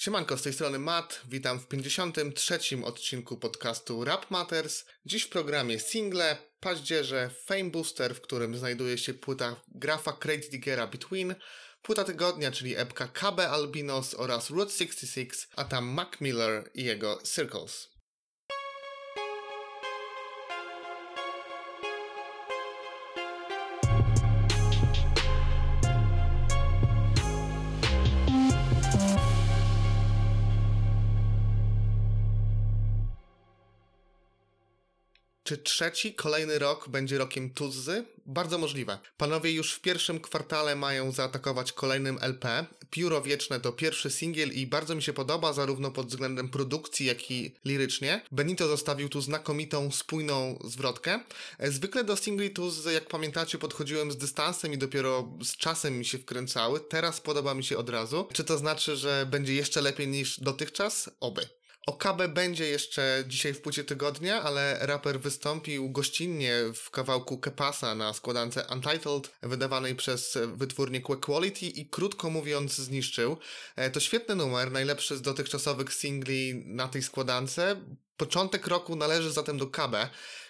Siemanko, z tej strony Matt, witam w 53. odcinku podcastu Rap Matters. Dziś w programie single, paździerze, Fame Booster, w którym znajduje się płyta grafa Crate Diggera Between, płyta tygodnia, czyli epka KB Albinos oraz Route 66, a tam Mac Miller i jego Circles. Czy trzeci, kolejny rok będzie rokiem Tuzzy? Bardzo możliwe. Panowie już w pierwszym kwartale mają zaatakować kolejnym LP. Pióro Wieczne to pierwszy singiel i bardzo mi się podoba zarówno pod względem produkcji, jak i lirycznie. Benito zostawił tu znakomitą, spójną zwrotkę. Zwykle do singli Tuzzy, jak pamiętacie, podchodziłem z dystansem i dopiero z czasem mi się wkręcały. Teraz podoba mi się od razu. Czy to znaczy, że będzie jeszcze lepiej niż dotychczas? Oby. O KB będzie jeszcze dzisiaj w płycie tygodnia, ale raper wystąpił gościnnie w kawałku Kepasa na składance Untitled, wydawanej przez wytwórnię Quality i krótko mówiąc zniszczył. E, to świetny numer, najlepszy z dotychczasowych singli na tej składance. Początek roku należy zatem do KB.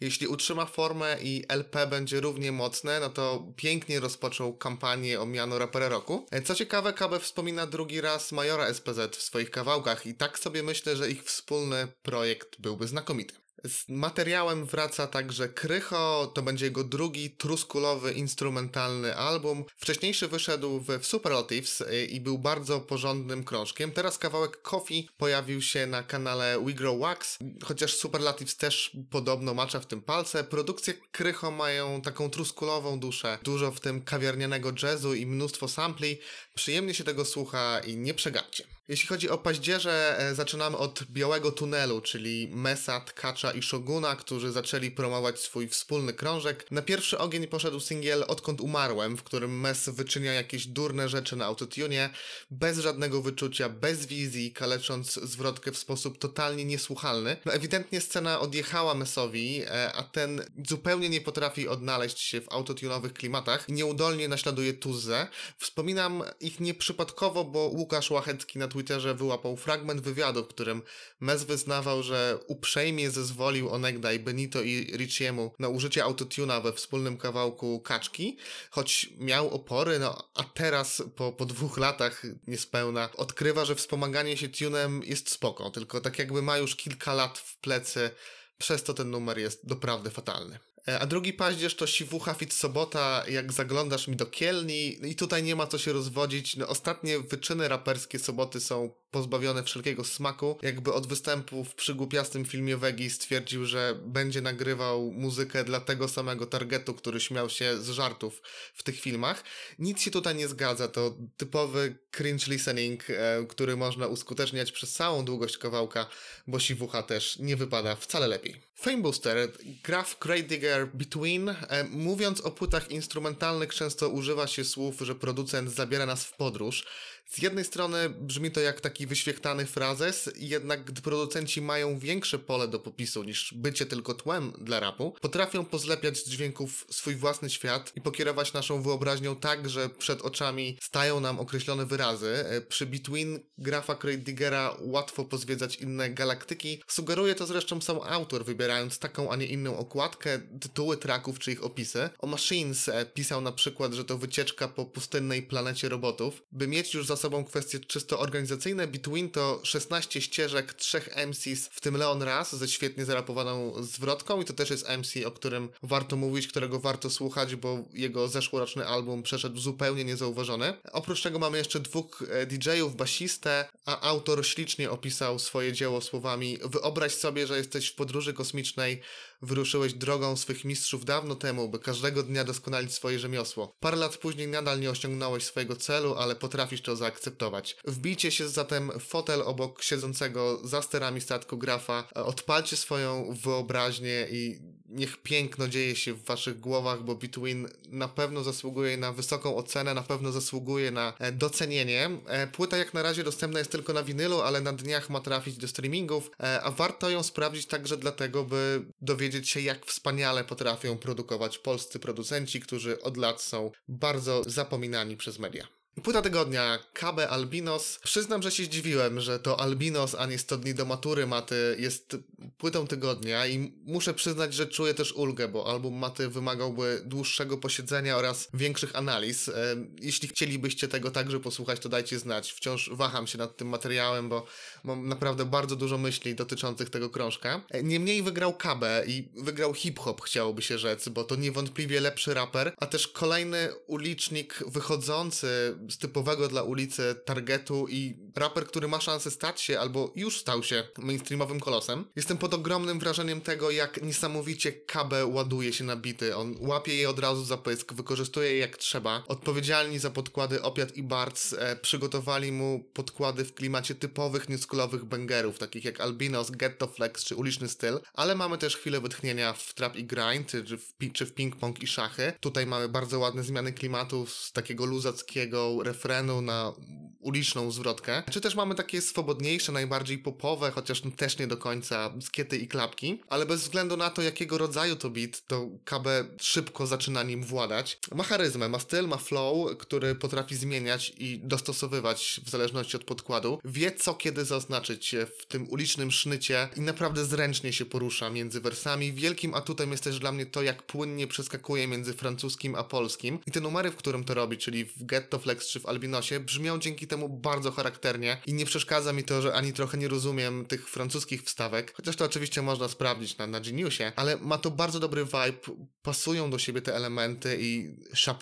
Jeśli utrzyma formę i LP będzie równie mocne, no to pięknie rozpoczął kampanię o miano rapera roku. E, co ciekawe, KB wspomina drugi raz Majora SPZ w swoich kawałkach i tak sobie myślę, że ich wspólny projekt byłby znakomity. Z materiałem wraca także Krycho, to będzie jego drugi truskulowy instrumentalny album. Wcześniejszy wyszedł w Superlatives y, i był bardzo porządnym krążkiem. Teraz kawałek Coffee pojawił się na kanale We Grow Wax, chociaż Superlatives też podobno macza w tym palce. Produkcje Krycho mają taką truskulową duszę, dużo w tym kawiarnianego jazzu i mnóstwo sampli. Przyjemnie się tego słucha i nie przegapcie. Jeśli chodzi o paździerze, e, zaczynamy od Białego Tunelu, czyli Mesa, Tkacza i Shoguna, którzy zaczęli promować swój wspólny krążek. Na pierwszy ogień poszedł singiel Odkąd umarłem, w którym Mes wyczynia jakieś durne rzeczy na autotune, bez żadnego wyczucia, bez wizji, kalecząc zwrotkę w sposób totalnie niesłuchalny. No ewidentnie scena odjechała Mesowi, e, a ten zupełnie nie potrafi odnaleźć się w autotunowych klimatach i nieudolnie naśladuje Tuzzę. Wspominam ich nieprzypadkowo, bo Łukasz Łachecki na Twitterze wyłapał fragment wywiadu, w którym Mes wyznawał, że uprzejmie zezwolił onegdaj Benito i Richiemu na użycie autotuna we wspólnym kawałku Kaczki, choć miał opory, no a teraz po, po dwóch latach niespełna odkrywa, że wspomaganie się tunem jest spoko, tylko tak jakby ma już kilka lat w plecy przez to ten numer jest doprawdy fatalny. E, a drugi paździerz to Siwucha Fit Sobota, jak zaglądasz mi do Kielni i tutaj nie ma co się rozwodzić. No, ostatnie wyczyny raperskie Soboty są pozbawione wszelkiego smaku. Jakby od występu w przygłupiastym filmie Wegi stwierdził, że będzie nagrywał muzykę dla tego samego targetu, który śmiał się z żartów w tych filmach. Nic się tutaj nie zgadza, to typowy cringe listening, e, który można uskuteczniać przez całą długość kawałka, bo Siwucha też nie wypada wcale lepiej. Fame Booster, graf Great Digger Between. E, mówiąc o płytach instrumentalnych często używa się słów, że producent zabiera nas w podróż. Z jednej strony brzmi to jak taki wyświechtany frazes, jednak gdy producenci mają większe pole do popisu niż bycie tylko tłem dla rapu, potrafią pozlepiać z dźwięków swój własny świat i pokierować naszą wyobraźnią tak, że przed oczami stają nam określone wyrazy. E, przy Between grafa Craig Diggera łatwo pozwiedzać inne galaktyki. Sugeruje to zresztą sam autor, wybierając taką, a nie inną okładkę, tytuły traków czy ich opisy. O Machines e, pisał na przykład, że to wycieczka po pustynnej planecie robotów. By mieć już za za sobą kwestie czysto organizacyjne. Between to 16 ścieżek, trzech MCs, w tym Leon Raz ze świetnie zarapowaną zwrotką i to też jest MC, o którym warto mówić, którego warto słuchać, bo jego zeszłoroczny album przeszedł zupełnie niezauważony. Oprócz tego mamy jeszcze dwóch e, DJ-ów, basistę, a autor ślicznie opisał swoje dzieło słowami Wyobraź sobie, że jesteś w podróży kosmicznej, wyruszyłeś drogą swych mistrzów dawno temu, by każdego dnia doskonalić swoje rzemiosło. Parę lat później nadal nie osiągnąłeś swojego celu, ale potrafisz to zaakceptować. Wbijcie się zatem w fotel obok siedzącego za sterami statku grafa, odpalcie swoją wyobraźnię i niech piękno dzieje się w waszych głowach, bo Between na pewno zasługuje na wysoką ocenę, na pewno zasługuje na e, docenienie. E, płyta jak na razie dostępna jest tylko na winylu, ale na dniach ma trafić do streamingów, e, a warto ją sprawdzić także dlatego, by dowiedzieć się, jak wspaniale potrafią produkować polscy producenci, którzy od lat są bardzo zapominani przez media. Płyta tygodnia, KB Albinos. Przyznam, że się zdziwiłem, że to Albinos, a nie 100 dni do matury Maty jest płytą tygodnia i muszę przyznać, że czuję też ulgę, bo album Maty wymagałby dłuższego posiedzenia oraz większych analiz. E, jeśli chcielibyście tego także posłuchać, to dajcie znać. Wciąż waham się nad tym materiałem, bo mam naprawdę bardzo dużo myśli dotyczących tego krążka. E, niemniej wygrał KB i wygrał hip-hop, chciałoby się rzec, bo to niewątpliwie lepszy raper, a też kolejny ulicznik wychodzący z typowego dla ulicy targetu i raper, który ma szansę stać się albo już stał się mainstreamowym kolosem. Jestem pod ogromnym wrażeniem tego, jak niesamowicie KB ładuje się na bity. On łapie je od razu za pysk, wykorzystuje je jak trzeba. Odpowiedzialni za podkłady Opiat i Barts e, przygotowali mu podkłady w klimacie typowych newschoolowych bangerów, takich jak Albinos, Ghetto Flex czy Uliczny Styl, ale mamy też chwilę wytchnienia w trap i grind, czy w, czy w ping-pong i szachy. Tutaj mamy bardzo ładne zmiany klimatu z takiego luzackiego refrenu na uliczną zwrotkę. Czy też mamy takie swobodniejsze, najbardziej popowe, chociaż też nie do końca skiety i klapki, ale bez względu na to, jakiego rodzaju to beat, to KB szybko zaczyna nim władać. Ma charyzmę, ma styl, ma flow, który potrafi zmieniać i dostosowywać w zależności od podkładu. Wie co kiedy zaznaczyć w tym ulicznym sznycie i naprawdę zręcznie się porusza między wersami. Wielkim atutem jest też dla mnie to, jak płynnie przeskakuje między francuskim a polskim. I te numery, w którym to robi, czyli w Ghetto Flex czy w Albinosie, brzmią dzięki temu bardzo charakternie i nie przeszkadza mi to, że ani trochę nie rozumiem tych francuskich wstawek, chociaż to oczywiście można sprawdzić na, na Geniusie, ale ma to bardzo dobry vibe, pasują do siebie te elementy i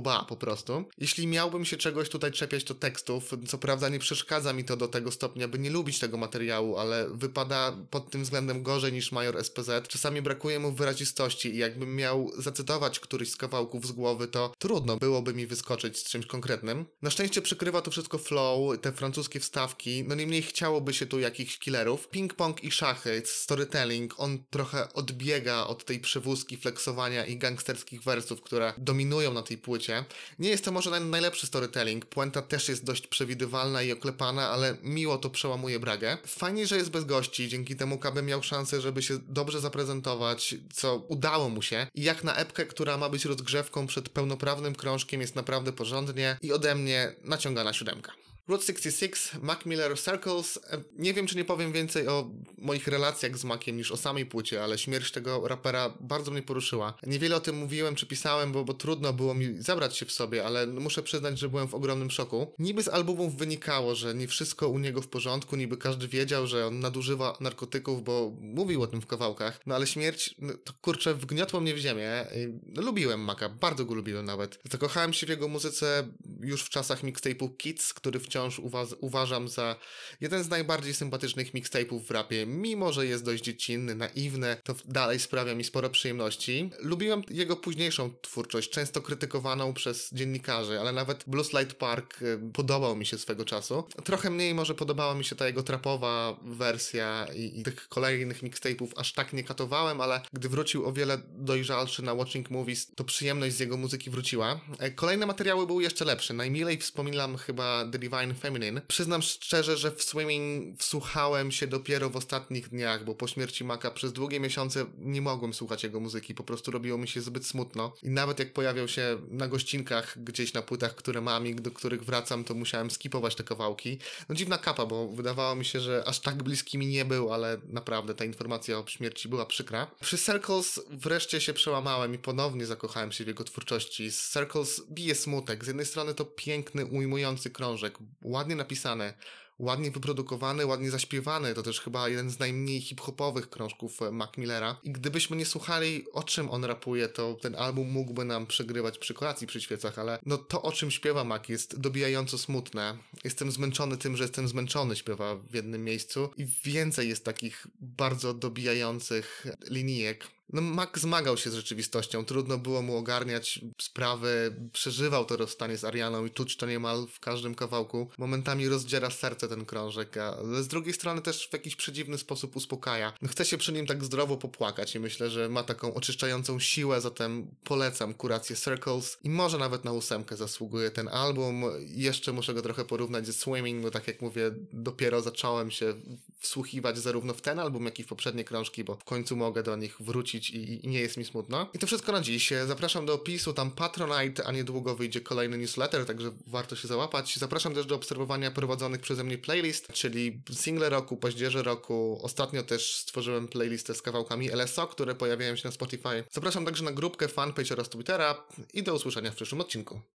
bas po prostu. Jeśli miałbym się czegoś tutaj czepiać, to tekstów. Co prawda nie przeszkadza mi to do tego stopnia, by nie lubić tego materiału, ale wypada pod tym względem gorzej niż Major SPZ. Czasami brakuje mu wyrazistości i jakbym miał zacytować któryś z kawałków z głowy, to trudno byłoby mi wyskoczyć z czymś konkretnym. Na szczęście przykrywa to wszystko flow, te francuskie wstawki, no niemniej chciałoby się tu jakichś killerów. Ping-pong i szachy, storytelling, on trochę odbiega od tej przewózki, flexowania i gangsterskich wersów, które dominują na tej płycie. Nie jest to może najlepszy storytelling, puenta też jest dość przewidywalna i oklepana, ale miło to przełamuje bragę. Fajnie, że jest bez gości, dzięki temu KB miał szansę, żeby się dobrze zaprezentować, co udało mu się. I jak na epkę, która ma być rozgrzewką przed pełnoprawnym krążkiem, jest naprawdę porządnie i ode mnie naciągana siódemka. Route 66, Mac Miller Circles. E, nie wiem, czy nie powiem więcej o moich relacjach z Maciem niż o samej płycie, ale śmierć tego rapera bardzo mnie poruszyła. Niewiele o tym mówiłem czy pisałem, bo, bo trudno było mi zabrać się w sobie, ale muszę przyznać, że byłem w ogromnym szoku. Niby z albumów wynikało, że nie wszystko u niego w porządku, niby każdy wiedział, że on nadużywa narkotyków, bo mówił o tym w kawałkach. No ale śmierć, no, to kurczę, wgniotło mnie w ziemię. No, lubiłem Maca, bardzo go lubiłem nawet. Zakochałem się w jego muzyce już w czasach mixtape'u Kids, który wciąż wciąż uwa uważam za jeden z najbardziej sympatycznych mixtape'ów w rapie. Mimo, że jest dość dziecinny, naiwny, to dalej sprawia mi sporo przyjemności. Lubiłem jego późniejszą twórczość, często krytykowaną przez dziennikarzy, ale nawet Blues Light Park y, podobał mi się swego czasu. Trochę mniej może podobała mi się ta jego trapowa wersja i, i tych kolejnych mixtape'ów aż tak nie katowałem, ale gdy wrócił o wiele dojrzalszy na Watching Movies, to przyjemność z jego muzyki wróciła. E, kolejne materiały były jeszcze lepsze. Najmilej wspominam chyba The Divine Feminine. Przyznam szczerze, że w Swimming wsłuchałem się dopiero w ostatnich dniach, bo po śmierci Maka przez długie miesiące nie mogłem słuchać jego muzyki, po prostu robiło mi się zbyt smutno. I nawet jak pojawiał się na gościnkach gdzieś na płytach, które mam i do których wracam, to musiałem skipować te kawałki. No dziwna kapa, bo wydawało mi się, że aż tak bliski mi nie był, ale naprawdę ta informacja o śmierci była przykra. Przy Circles wreszcie się przełamałem i ponownie zakochałem się w jego twórczości. Z Circles bije smutek. Z jednej strony to piękny, ujmujący krążek, ładnie napisane, ładnie wyprodukowany, ładnie zaśpiewany. To też chyba jeden z najmniej hip-hopowych krążków e, Mac Millera. I gdybyśmy nie słuchali, o czym on rapuje, to ten album mógłby nam przegrywać przy kolacji przy świecach, ale no to, o czym śpiewa Mac jest dobijająco smutne. Jestem zmęczony tym, że jestem zmęczony, śpiewa w jednym miejscu. I więcej jest takich bardzo dobijających linijek. No, Mac zmagał się z rzeczywistością, trudno było mu ogarniać sprawy, przeżywał to rozstanie z Arianą i czuć to niemal w każdym kawałku. Momentami rozdziera serce ten krążek, ale z drugiej strony też w jakiś przedziwny sposób uspokaja. No, chce się przy nim tak zdrowo popłakać i myślę, że ma taką oczyszczającą siłę, zatem polecam kurację Circles i może nawet na ósemkę zasługuje ten album. Jeszcze muszę go trochę porównać ze Swimming, bo tak jak mówię, dopiero zacząłem się wsłuchiwać zarówno w ten album, jak i w poprzednie krążki, bo w końcu mogę do nich wrócić i, i nie jest mi smutno. I to wszystko na dziś. Zapraszam do opisu, tam Patronite, a niedługo wyjdzie kolejny newsletter, także warto się załapać. Zapraszam też do obserwowania prowadzonych przeze mnie playlist, czyli single roku, paździerze roku. Ostatnio też stworzyłem playlistę z kawałkami LSO, które pojawiają się na Spotify. Zapraszam także na grupkę, fanpage oraz Twittera i do usłyszenia w przyszłym odcinku.